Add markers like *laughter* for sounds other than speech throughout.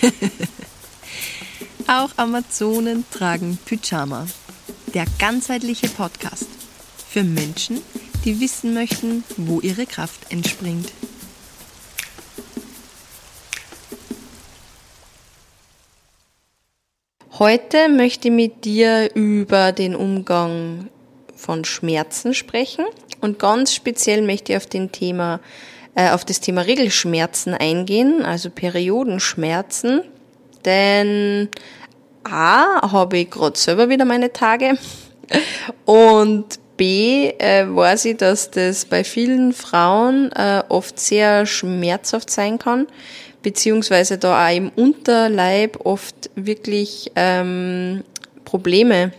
*laughs* Auch Amazonen tragen Pyjama. Der ganzheitliche Podcast für Menschen, die wissen möchten, wo ihre Kraft entspringt. Heute möchte ich mit dir über den Umgang von Schmerzen sprechen und ganz speziell möchte ich auf, den Thema, äh, auf das Thema Regelschmerzen eingehen, also Periodenschmerzen, denn A, habe ich gerade selber wieder meine Tage und B, äh, weiß ich, dass das bei vielen Frauen äh, oft sehr schmerzhaft sein kann, beziehungsweise da auch im Unterleib oft wirklich ähm, Probleme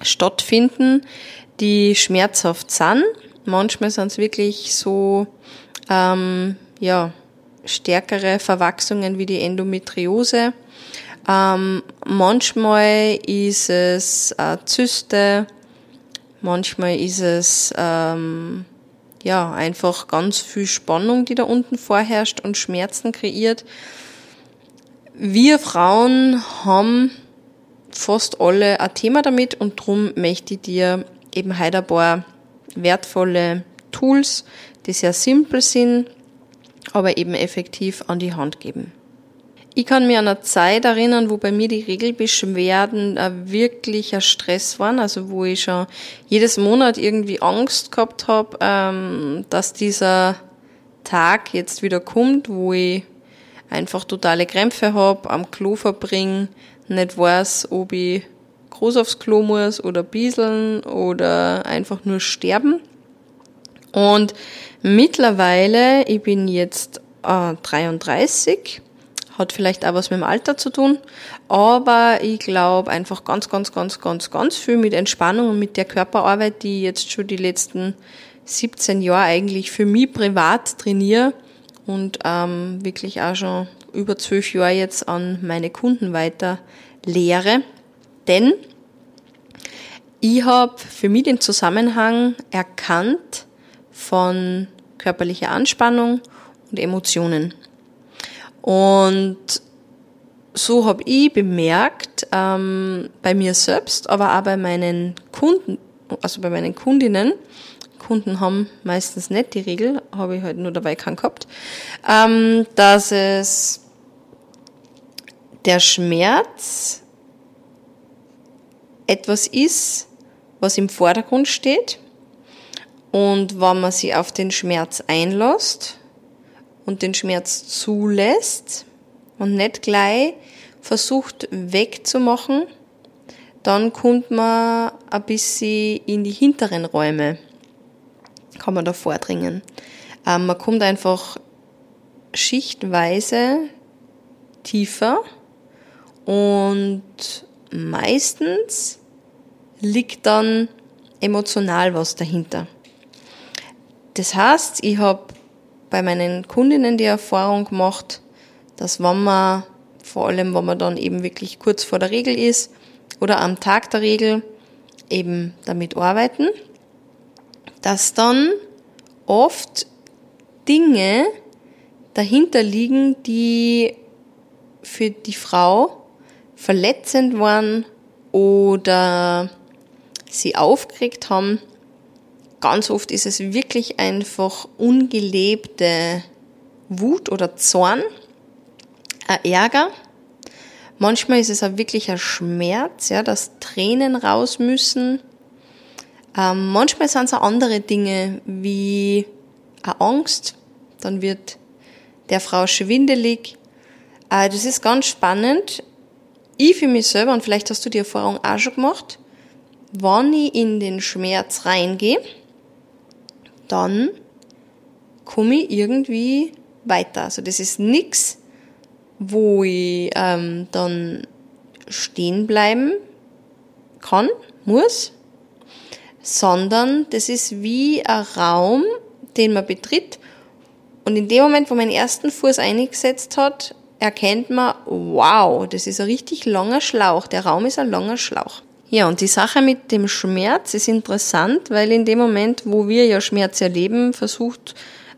stattfinden, die schmerzhaft sind. Manchmal sind es wirklich so ähm, ja, stärkere Verwachsungen wie die Endometriose. Ähm, manchmal ist es äh, Zyste, manchmal ist es ähm, ja einfach ganz viel Spannung, die da unten vorherrscht und Schmerzen kreiert. Wir Frauen haben fast alle ein Thema damit und darum möchte ich dir eben heute ein paar wertvolle Tools, die sehr simpel sind, aber eben effektiv an die Hand geben. Ich kann mir an eine Zeit erinnern, wo bei mir die Regelbeschwerden ein wirklicher Stress waren, also wo ich schon jedes Monat irgendwie Angst gehabt habe, ähm, dass dieser Tag jetzt wieder kommt, wo ich einfach totale Krämpfe habe, am Klo verbringe, nicht weiß, ob ich groß aufs Klo muss oder bieseln oder einfach nur sterben. Und mittlerweile, ich bin jetzt äh, 33, hat vielleicht auch was mit dem Alter zu tun, aber ich glaube einfach ganz, ganz, ganz, ganz, ganz viel mit Entspannung und mit der Körperarbeit, die ich jetzt schon die letzten 17 Jahre eigentlich für mich privat trainiere und ähm, wirklich auch schon über zwölf Jahre jetzt an meine Kunden weiter lehre. Denn ich habe für mich den Zusammenhang erkannt von körperlicher Anspannung und Emotionen. Und so habe ich bemerkt, ähm, bei mir selbst, aber auch bei meinen Kunden, also bei meinen Kundinnen, Kunden haben meistens nicht die Regel, habe ich halt nur dabei keinen gehabt, ähm, dass es der Schmerz etwas ist, was im Vordergrund steht. Und wenn man sich auf den Schmerz einlässt und den Schmerz zulässt und nicht gleich versucht wegzumachen, dann kommt man ein bisschen in die hinteren Räume, kann man da vordringen. Ähm, man kommt einfach schichtweise tiefer und meistens liegt dann emotional was dahinter. Das heißt, ich habe bei meinen Kundinnen die Erfahrung gemacht, dass wenn man, vor allem wenn man dann eben wirklich kurz vor der Regel ist oder am Tag der Regel eben damit arbeiten, dass dann oft Dinge dahinter liegen, die für die Frau verletzend waren oder sie aufgeregt haben. Ganz oft ist es wirklich einfach ungelebte Wut oder Zorn, ein Ärger. Manchmal ist es auch wirklich ein Schmerz, ja, dass Tränen raus müssen. Ähm, manchmal sind es auch andere Dinge wie eine Angst. Dann wird der Frau schwindelig. Äh, das ist ganz spannend. Ich für mich selber, und vielleicht hast du die Erfahrung auch schon gemacht, wenn ich in den Schmerz reingehe, dann komme ich irgendwie weiter. Also das ist nichts, wo ich ähm, dann stehen bleiben kann, muss, sondern das ist wie ein Raum, den man betritt und in dem Moment, wo man den ersten Fuß eingesetzt hat, erkennt man, wow, das ist ein richtig langer Schlauch. Der Raum ist ein langer Schlauch. Ja, und die Sache mit dem Schmerz ist interessant, weil in dem Moment, wo wir ja Schmerz erleben, versucht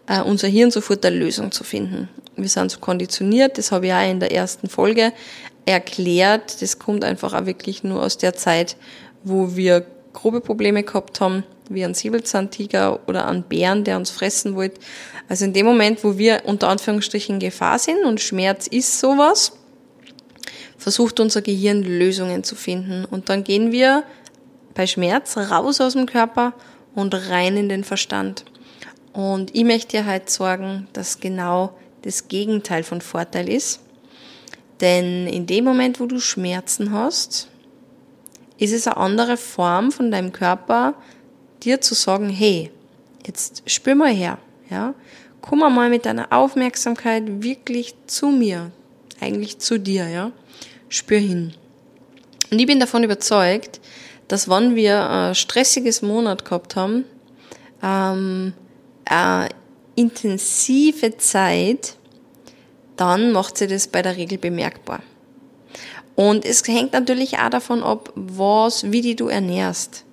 äh, unser Hirn sofort eine Lösung zu finden. Wir sind so konditioniert, das habe ich auch in der ersten Folge erklärt. Das kommt einfach auch wirklich nur aus der Zeit, wo wir grobe Probleme gehabt haben, wie ein Säbelzahntiger oder ein Bären, der uns fressen wollte. Also in dem Moment, wo wir unter Anführungsstrichen Gefahr sind und Schmerz ist sowas, versucht unser Gehirn Lösungen zu finden. Und dann gehen wir bei Schmerz raus aus dem Körper und rein in den Verstand. Und ich möchte dir halt sagen, dass genau das Gegenteil von Vorteil ist. Denn in dem Moment, wo du Schmerzen hast, ist es eine andere Form von deinem Körper, dir zu sagen, hey, jetzt spür mal her, ja, komm mal mit deiner Aufmerksamkeit wirklich zu mir, eigentlich zu dir, ja, spür hin. Und ich bin davon überzeugt, dass wenn wir ein stressiges Monat gehabt haben, ähm, eine intensive Zeit, dann macht sie das bei der Regel bemerkbar. Und es hängt natürlich auch davon ab, was, wie die du ernährst.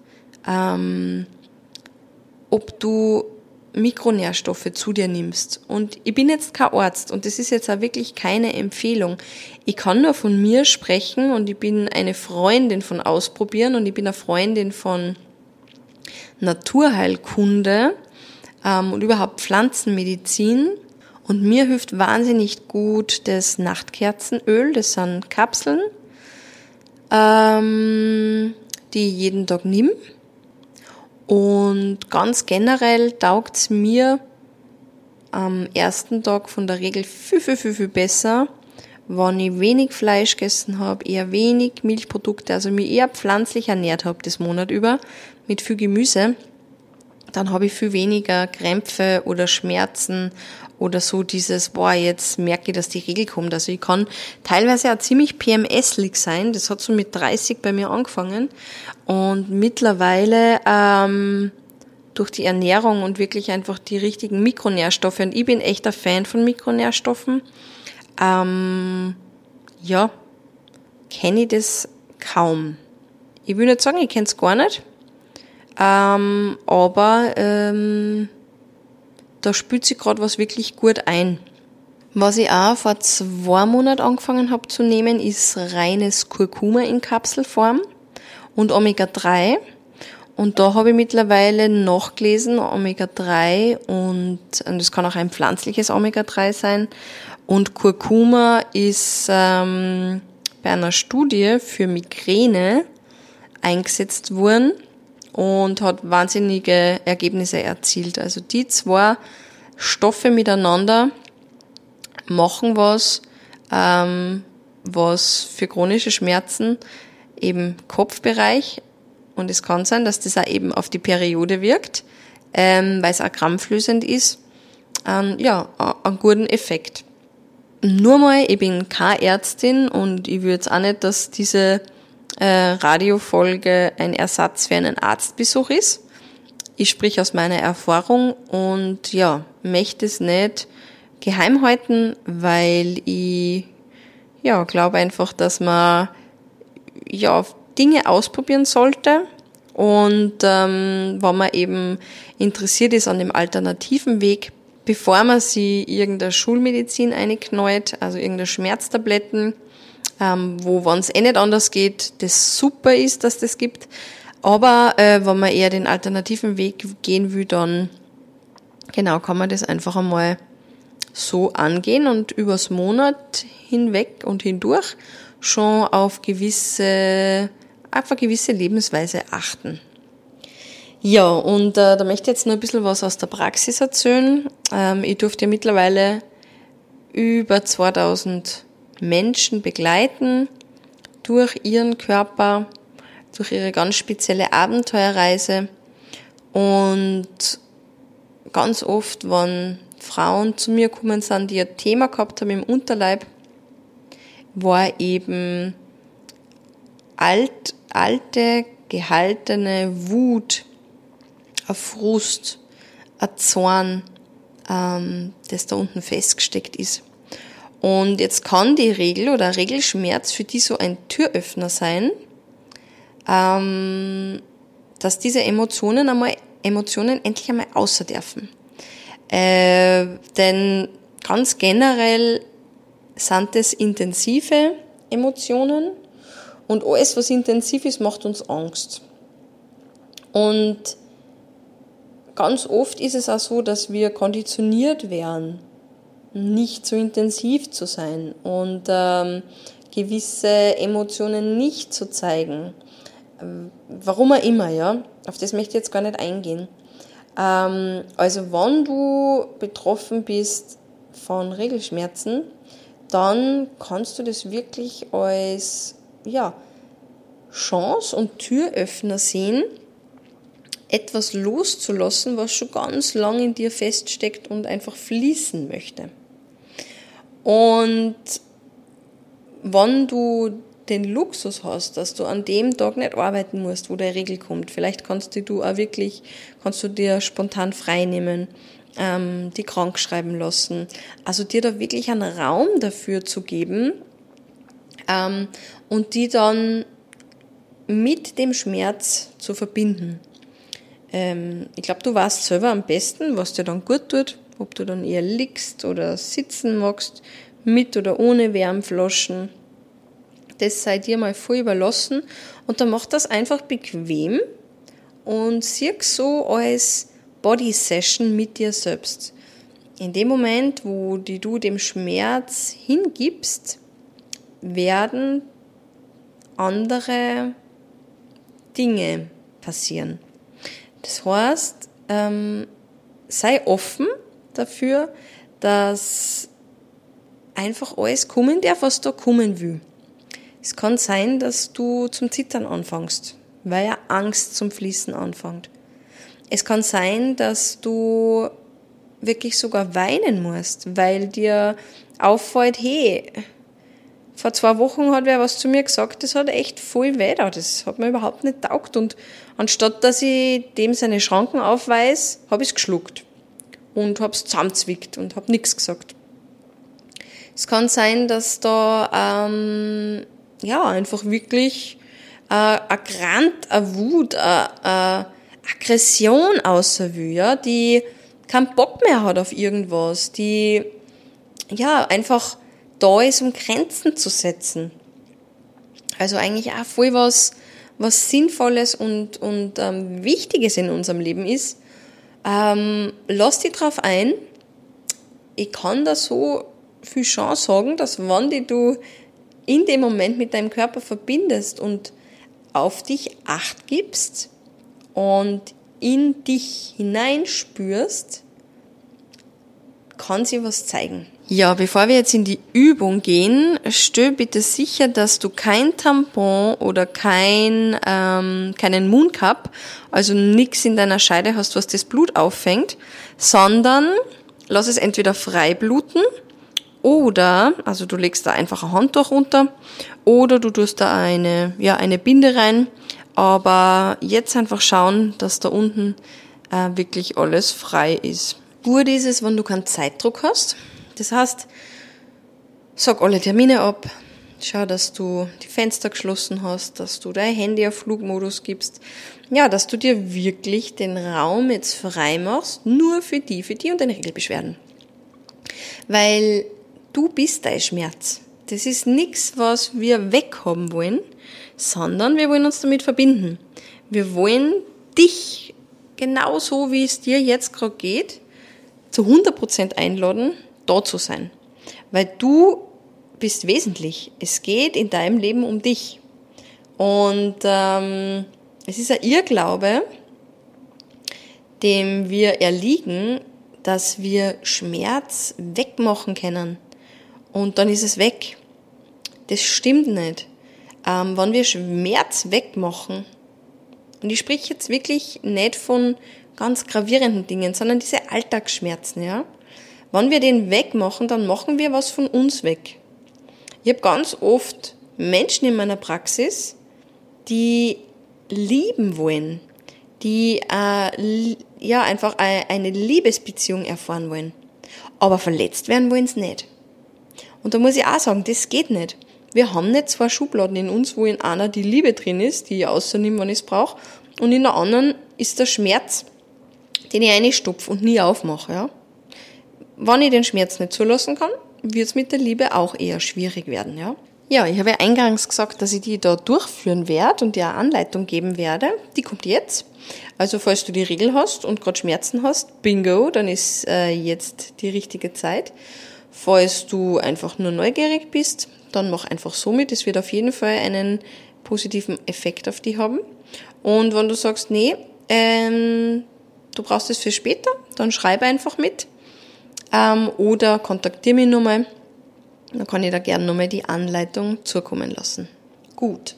Ähm, ob du Mikronährstoffe zu dir nimmst. Und ich bin jetzt kein Arzt und das ist jetzt auch wirklich keine Empfehlung. Ich kann nur von mir sprechen und ich bin eine Freundin von Ausprobieren und ich bin eine Freundin von Naturheilkunde ähm, und überhaupt Pflanzenmedizin. Und mir hilft wahnsinnig gut das Nachtkerzenöl, das sind Kapseln, ähm, die ich jeden Tag nimm. Und ganz generell taugt's mir am ersten Tag von der Regel viel, viel, viel, viel besser, wenn ich wenig Fleisch gegessen habe, eher wenig Milchprodukte, also mich eher pflanzlich ernährt habe das Monat über, mit viel Gemüse, dann habe ich viel weniger Krämpfe oder Schmerzen oder so dieses, boah, jetzt merke ich, dass die Regel kommt. Also ich kann teilweise auch ziemlich PMS-lig sein. Das hat so mit 30 bei mir angefangen. Und mittlerweile ähm, durch die Ernährung und wirklich einfach die richtigen Mikronährstoffe. Und ich bin echt ein Fan von Mikronährstoffen. Ähm, ja, kenne ich das kaum. Ich will nicht sagen, ich kenne es gar nicht. Ähm, aber ähm, da spült sich gerade was wirklich gut ein. Was ich auch vor zwei Monaten angefangen habe zu nehmen, ist reines Kurkuma in Kapselform und Omega-3. Und da habe ich mittlerweile nachgelesen, Omega-3 und, und das kann auch ein pflanzliches Omega-3 sein. Und Kurkuma ist ähm, bei einer Studie für Migräne eingesetzt worden und hat wahnsinnige Ergebnisse erzielt. Also die zwei Stoffe miteinander machen was, ähm, was für chronische Schmerzen eben Kopfbereich und es kann sein, dass das auch eben auf die Periode wirkt, ähm, weil es auch krampflösend ist, ähm, ja, einen guten Effekt. Nur mal, ich bin keine Ärztin und ich würde jetzt auch nicht, dass diese äh, Radiofolge ein Ersatz für einen Arztbesuch ist. Ich sprich aus meiner Erfahrung und ja, möchte es nicht geheim halten, weil ich ja glaube einfach, dass man ja Dinge ausprobieren sollte und ähm, wenn man eben interessiert ist an dem alternativen Weg, bevor man sie irgendeine Schulmedizin einknallt, also irgendeine Schmerztabletten, ähm, wo, wenn es eh nicht anders geht, das super ist, dass das gibt. Aber äh, wenn man eher den alternativen Weg gehen will, dann genau kann man das einfach einmal so angehen und übers Monat hinweg und hindurch schon auf gewisse, einfach gewisse Lebensweise achten. Ja, und äh, da möchte ich jetzt noch ein bisschen was aus der Praxis erzählen. Ähm, ich durfte ja mittlerweile über 2000 Menschen begleiten durch ihren Körper, durch ihre ganz spezielle Abenteuerreise. Und ganz oft, wenn Frauen zu mir kommen sind, die ein Thema gehabt haben im Unterleib, war eben alt, alte, gehaltene Wut, ein Frust, ein Zorn, ähm, das da unten festgesteckt ist. Und jetzt kann die Regel oder Regelschmerz für die so ein Türöffner sein, ähm, dass diese Emotionen einmal, Emotionen endlich einmal außer dürfen. Äh, denn ganz generell sind es intensive Emotionen und alles, was intensiv ist, macht uns Angst. Und ganz oft ist es auch so, dass wir konditioniert werden, nicht so intensiv zu sein und ähm, gewisse Emotionen nicht zu zeigen. Ähm, warum auch immer, ja. Auf das möchte ich jetzt gar nicht eingehen. Ähm, also, wenn du betroffen bist von Regelschmerzen, dann kannst du das wirklich als ja, Chance und Türöffner sehen, etwas loszulassen, was schon ganz lang in dir feststeckt und einfach fließen möchte. Und wenn du den Luxus hast, dass du an dem Tag nicht arbeiten musst, wo der Regel kommt, vielleicht kannst du auch wirklich, kannst du dir spontan frei nehmen, ähm, die krank schreiben lassen. Also dir da wirklich einen Raum dafür zu geben ähm, und die dann mit dem Schmerz zu verbinden. Ähm, ich glaube, du weißt selber am besten, was dir dann gut tut, ob du dann eher liegst oder sitzen magst, mit oder ohne Wärmflaschen. Das sei dir mal voll überlassen und dann mach das einfach bequem und sieh so als Body Session mit dir selbst. In dem Moment, wo die du dem Schmerz hingibst, werden andere Dinge passieren. Das heißt, ähm, sei offen dafür, dass einfach alles kommen darf, was da kommen will. Es kann sein, dass du zum Zittern anfängst, weil ja Angst zum Fließen anfängt. Es kann sein, dass du wirklich sogar weinen musst, weil dir auffällt, hey, vor zwei Wochen hat wer was zu mir gesagt, das hat echt voll weh da. Das hat mir überhaupt nicht taugt. Und anstatt dass ich dem seine Schranken aufweise, habe ich es geschluckt. Und habe es zusammenzwickt und habe nichts gesagt. Es kann sein, dass da ähm, ja einfach wirklich äh, ein Grant, eine Wut, eine, Aggression außer will, ja, die keinen Bock mehr hat auf irgendwas, die ja einfach da ist, um Grenzen zu setzen. Also eigentlich auch voll was, was Sinnvolles und, und ähm, Wichtiges in unserem Leben ist. Ähm, lass dich drauf ein. Ich kann da so viel Chance sagen, dass wenn die du in dem Moment mit deinem Körper verbindest und auf dich acht gibst und in dich hineinspürst, kann sie was zeigen. Ja, bevor wir jetzt in die Übung gehen, stell bitte sicher, dass du kein Tampon oder kein, ähm, keinen Mooncup, also nichts in deiner Scheide hast, was das Blut auffängt, sondern lass es entweder frei bluten oder, also du legst da einfach ein Handtuch runter oder du tust da eine, ja, eine Binde rein, aber jetzt einfach schauen, dass da unten äh, wirklich alles frei ist. Gut ist es, wenn du keinen Zeitdruck hast. Das heißt, sag alle Termine ab, schau, dass du die Fenster geschlossen hast, dass du dein Handy auf Flugmodus gibst. Ja, dass du dir wirklich den Raum jetzt frei machst, nur für die, für die und deine Regelbeschwerden. Weil du bist dein Schmerz. Das ist nichts, was wir weghaben wollen, sondern wir wollen uns damit verbinden. Wir wollen dich genauso, wie es dir jetzt gerade geht, zu 100% einladen, da zu sein. Weil du bist wesentlich. Es geht in deinem Leben um dich. Und ähm, es ist ein Irrglaube, dem wir erliegen, dass wir Schmerz wegmachen können. Und dann ist es weg. Das stimmt nicht. Ähm, wenn wir Schmerz wegmachen, und ich spreche jetzt wirklich nicht von ganz gravierenden Dingen, sondern diese Alltagsschmerzen, ja. Wenn wir den wegmachen, dann machen wir was von uns weg. Ich habe ganz oft Menschen in meiner Praxis, die lieben wollen, die äh, ja einfach eine Liebesbeziehung erfahren wollen, aber verletzt werden wollen sie nicht. Und da muss ich auch sagen, das geht nicht. Wir haben nicht zwei Schubladen in uns, wo in einer die Liebe drin ist, die ich außernehme, wenn ich es brauche, und in der anderen ist der Schmerz, den ich reinstopfe und nie aufmache. Ja? Wenn ich den Schmerz nicht zulassen kann, wird es mit der Liebe auch eher schwierig werden, ja. Ja, ich habe ja eingangs gesagt, dass ich die da durchführen werde und dir eine Anleitung geben werde. Die kommt jetzt. Also falls du die Regel hast und gerade Schmerzen hast, bingo, dann ist äh, jetzt die richtige Zeit. Falls du einfach nur neugierig bist, dann mach einfach so mit. Es wird auf jeden Fall einen positiven Effekt auf dich haben. Und wenn du sagst, nee, ähm, du brauchst es für später, dann schreibe einfach mit. Ähm, oder kontaktiere mich nochmal dann kann ich da gerne nochmal die Anleitung zukommen lassen. Gut,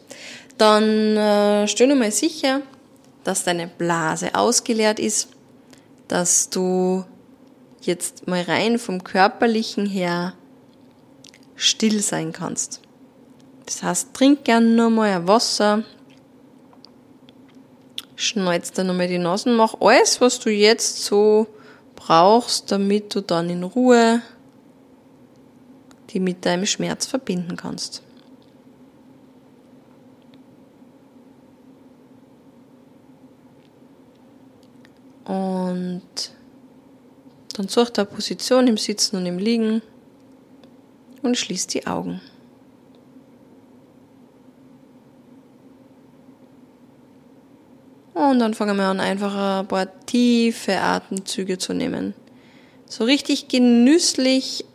dann äh, stell dir mal sicher, dass deine Blase ausgeleert ist, dass du jetzt mal rein vom körperlichen her still sein kannst. Das heißt, trink gern nur mal ein Wasser, schneid's dann nochmal die Nasen, mach alles, was du jetzt so brauchst, damit du dann in Ruhe die mit deinem Schmerz verbinden kannst. Und dann such dir Position im Sitzen und im Liegen und schließ die Augen. Und dann fangen wir an, einfach ein paar tiefe Atemzüge zu nehmen. So richtig genüsslich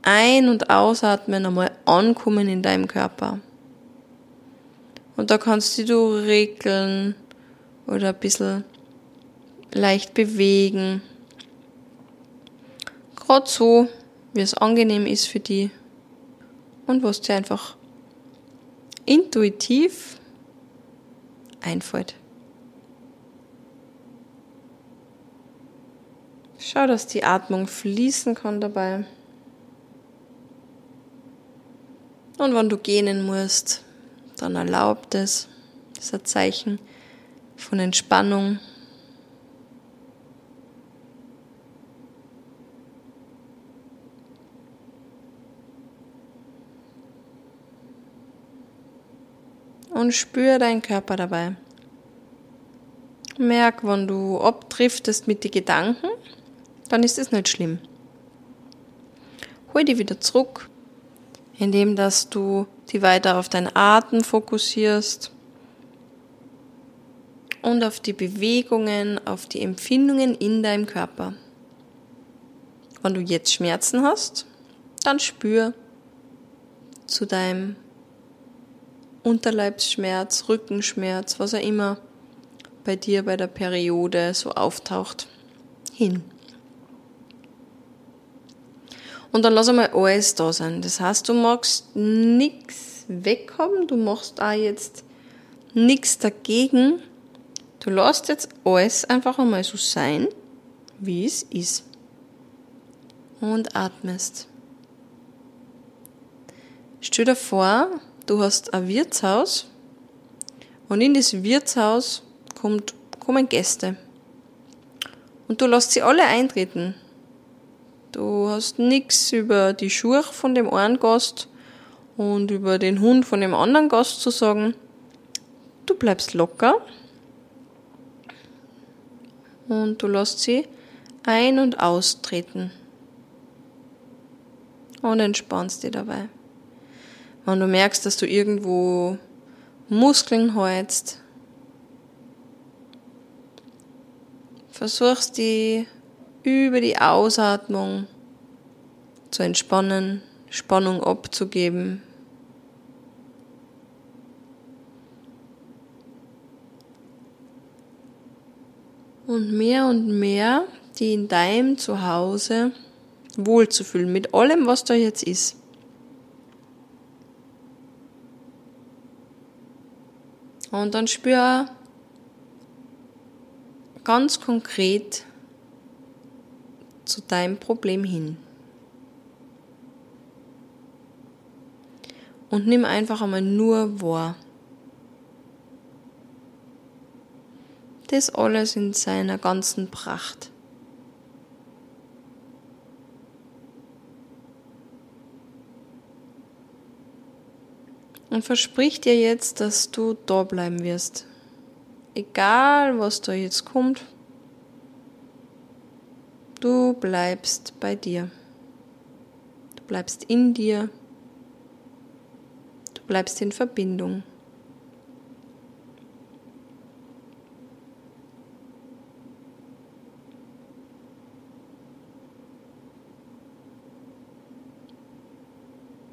ein- und ausatmen einmal ankommen in deinem Körper. Und da kannst du regeln oder ein bisschen leicht bewegen. Gerade so, wie es angenehm ist für dich und was dir einfach intuitiv einfällt. Schau, dass die Atmung fließen kann dabei. Und wenn du gähnen musst, dann erlaub das. Das ist ein Zeichen von Entspannung. Und spür deinen Körper dabei. Merk, wenn du abdriftest mit den Gedanken, dann ist es nicht schlimm. Hol die wieder zurück indem dass du die weiter auf deinen Atem fokussierst und auf die Bewegungen, auf die Empfindungen in deinem Körper. Wenn du jetzt Schmerzen hast, dann spür zu deinem Unterleibsschmerz, Rückenschmerz, was auch immer bei dir bei der Periode so auftaucht, hin. Und dann lass einmal alles da sein. Das heißt, du magst nichts weghaben, du machst auch jetzt nichts dagegen. Du lässt jetzt alles einfach einmal so sein, wie es ist. Und atmest. Stell dir vor, du hast ein Wirtshaus und in das Wirtshaus kommt, kommen Gäste. Und du lässt sie alle eintreten. Du hast nichts über die Schuhe von dem einen Gast und über den Hund von dem anderen Gast zu sagen. Du bleibst locker und du lässt sie ein- und austreten und entspannst dich dabei. Wenn du merkst, dass du irgendwo Muskeln heizt, versuchst die über die Ausatmung zu entspannen, Spannung abzugeben. Und mehr und mehr die in deinem Zuhause wohlzufühlen mit allem, was da jetzt ist. Und dann spür ganz konkret, zu deinem Problem hin. Und nimm einfach einmal nur wahr. Das alles in seiner ganzen Pracht. Und versprich dir jetzt, dass du da bleiben wirst. Egal, was da jetzt kommt, Du bleibst bei dir. Du bleibst in dir. Du bleibst in Verbindung.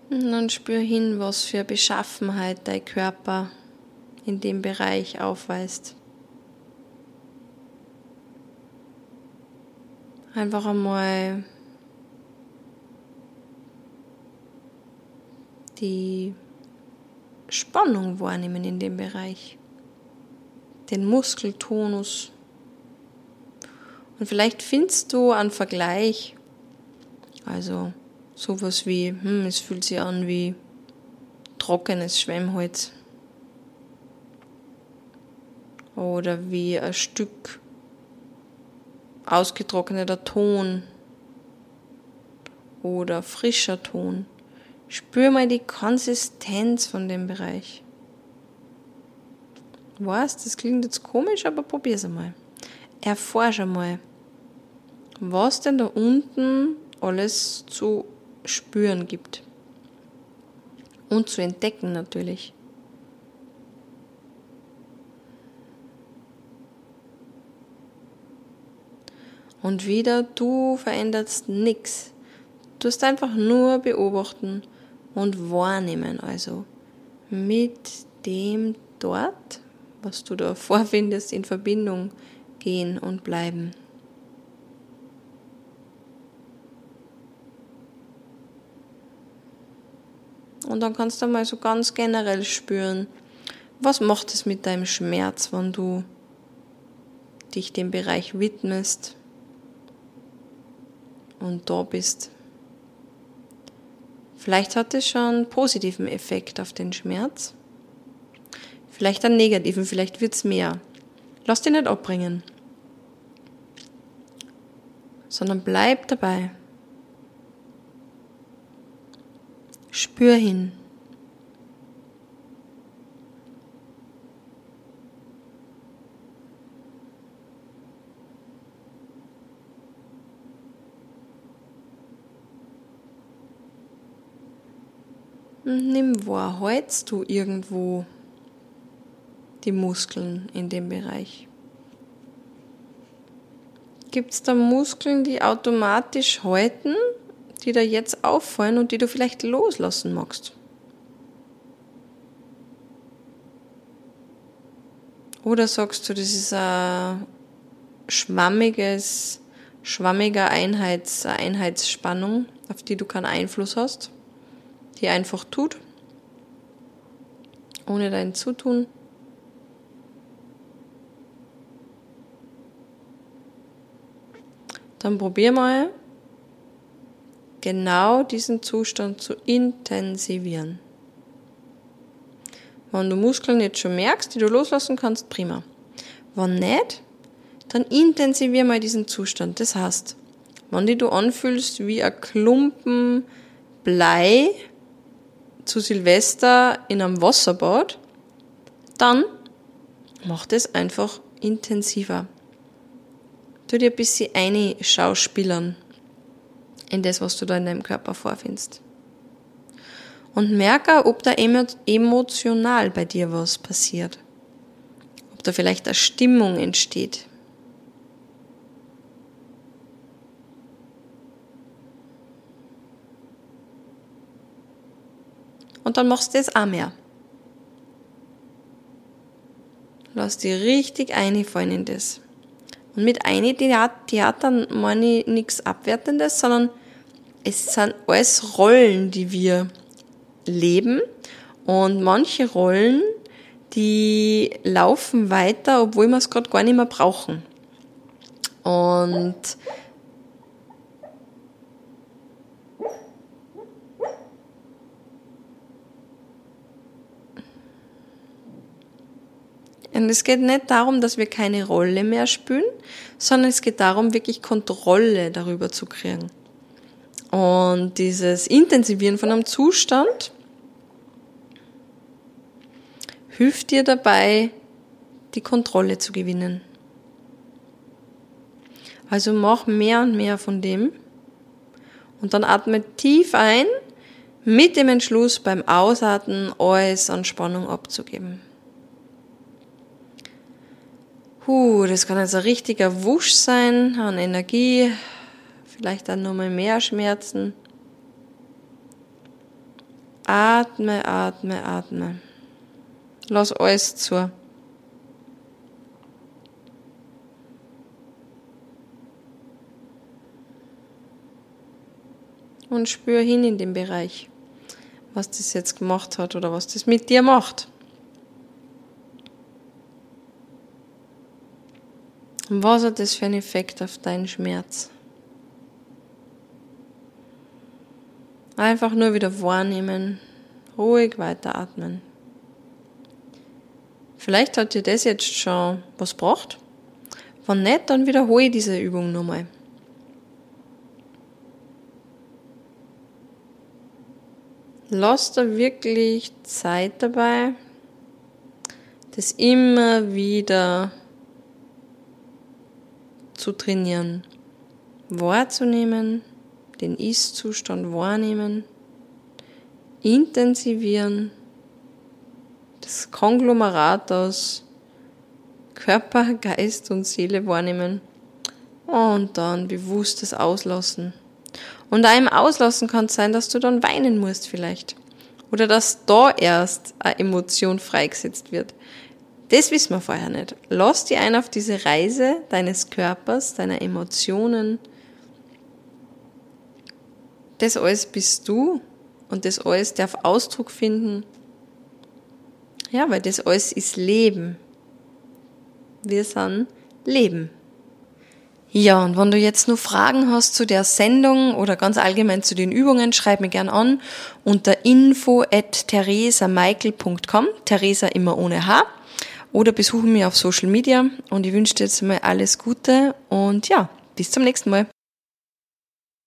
Und dann spür hin, was für Beschaffenheit dein Körper in dem Bereich aufweist. Einfach einmal die Spannung wahrnehmen in dem Bereich, den Muskeltonus. Und vielleicht findest du einen Vergleich, also sowas wie, hm, es fühlt sich an wie trockenes Schwemmholz. Oder wie ein Stück ausgetrockneter Ton oder frischer Ton. Spür mal die Konsistenz von dem Bereich. Was? Das klingt jetzt komisch, aber probier's einmal. Erforsche mal, was denn da unten alles zu spüren gibt. Und zu entdecken natürlich. Und wieder, du veränderst nichts. Du hast einfach nur beobachten und wahrnehmen. Also mit dem dort, was du da *laughs* vorfindest, in Verbindung gehen und bleiben. Und dann kannst du mal so ganz generell spüren, was macht es mit deinem Schmerz, wenn du dich dem Bereich widmest und da bist. Vielleicht hat es schon einen positiven Effekt auf den Schmerz. Vielleicht einen negativen, vielleicht wird es mehr. Lass dich nicht abbringen, sondern bleib dabei. Spür hin. Nimm wahr, hältst du irgendwo die Muskeln in dem Bereich? Gibt es da Muskeln, die automatisch halten, die da jetzt auffallen und die du vielleicht loslassen magst? Oder sagst du, das ist ein schwammiges, schwammiger Einheits, Einheitsspannung, auf die du keinen Einfluss hast? Die einfach tut, ohne dein Zutun. Dann probier mal genau diesen Zustand zu intensivieren. Wenn du Muskeln jetzt schon merkst, die du loslassen kannst, prima. Wenn nicht, dann intensivier mal diesen Zustand. Das heißt, wenn die du anfühlst wie ein Klumpen Blei, zu Silvester in einem Wasserbad, dann mach das einfach intensiver. Tu dir ein bisschen eine schauspielern in das, was du da in deinem Körper vorfindest. Und merke, ob da emotional bei dir was passiert. Ob da vielleicht eine Stimmung entsteht. Und dann machst du das auch mehr. Lass dich richtig einfallen in das. Und mit eine Theater meine ich nichts Abwertendes, sondern es sind alles Rollen, die wir leben. Und manche Rollen, die laufen weiter, obwohl wir es gerade gar nicht mehr brauchen. Und Und es geht nicht darum, dass wir keine Rolle mehr spüren, sondern es geht darum, wirklich Kontrolle darüber zu kriegen. Und dieses Intensivieren von einem Zustand hilft dir dabei, die Kontrolle zu gewinnen. Also mach mehr und mehr von dem. Und dann atme tief ein, mit dem Entschluss beim Ausatmen alles an Spannung abzugeben. Huh, das kann ein richtiger Wusch sein an Energie, vielleicht dann nochmal mehr Schmerzen. Atme, atme, atme. Lass alles zu. Und spür hin in den Bereich, was das jetzt gemacht hat oder was das mit dir macht. Was hat das für einen Effekt auf deinen Schmerz? Einfach nur wieder wahrnehmen, ruhig weiteratmen. Vielleicht hat dir das jetzt schon was gebracht. Wenn nicht, dann wiederhole diese Übung nochmal. Lass da wirklich Zeit dabei, das immer wieder zu trainieren, wahrzunehmen, den Ist-Zustand wahrnehmen, intensivieren, das Konglomerat aus Körper, Geist und Seele wahrnehmen und dann bewusstes Auslassen. Und im Auslassen kann es sein, dass du dann weinen musst vielleicht. Oder dass da erst eine Emotion freigesetzt wird. Das wissen wir vorher nicht. Lass dich ein auf diese Reise deines Körpers, deiner Emotionen. Das alles bist du und das alles darf Ausdruck finden. Ja, weil das alles ist Leben. Wir sind Leben. Ja, und wenn du jetzt nur Fragen hast zu der Sendung oder ganz allgemein zu den Übungen, schreib mir gern an unter info at theresamichael.com, Theresa immer ohne H oder besuche mich auf Social Media und ich wünsche dir jetzt mal alles Gute und ja, bis zum nächsten Mal.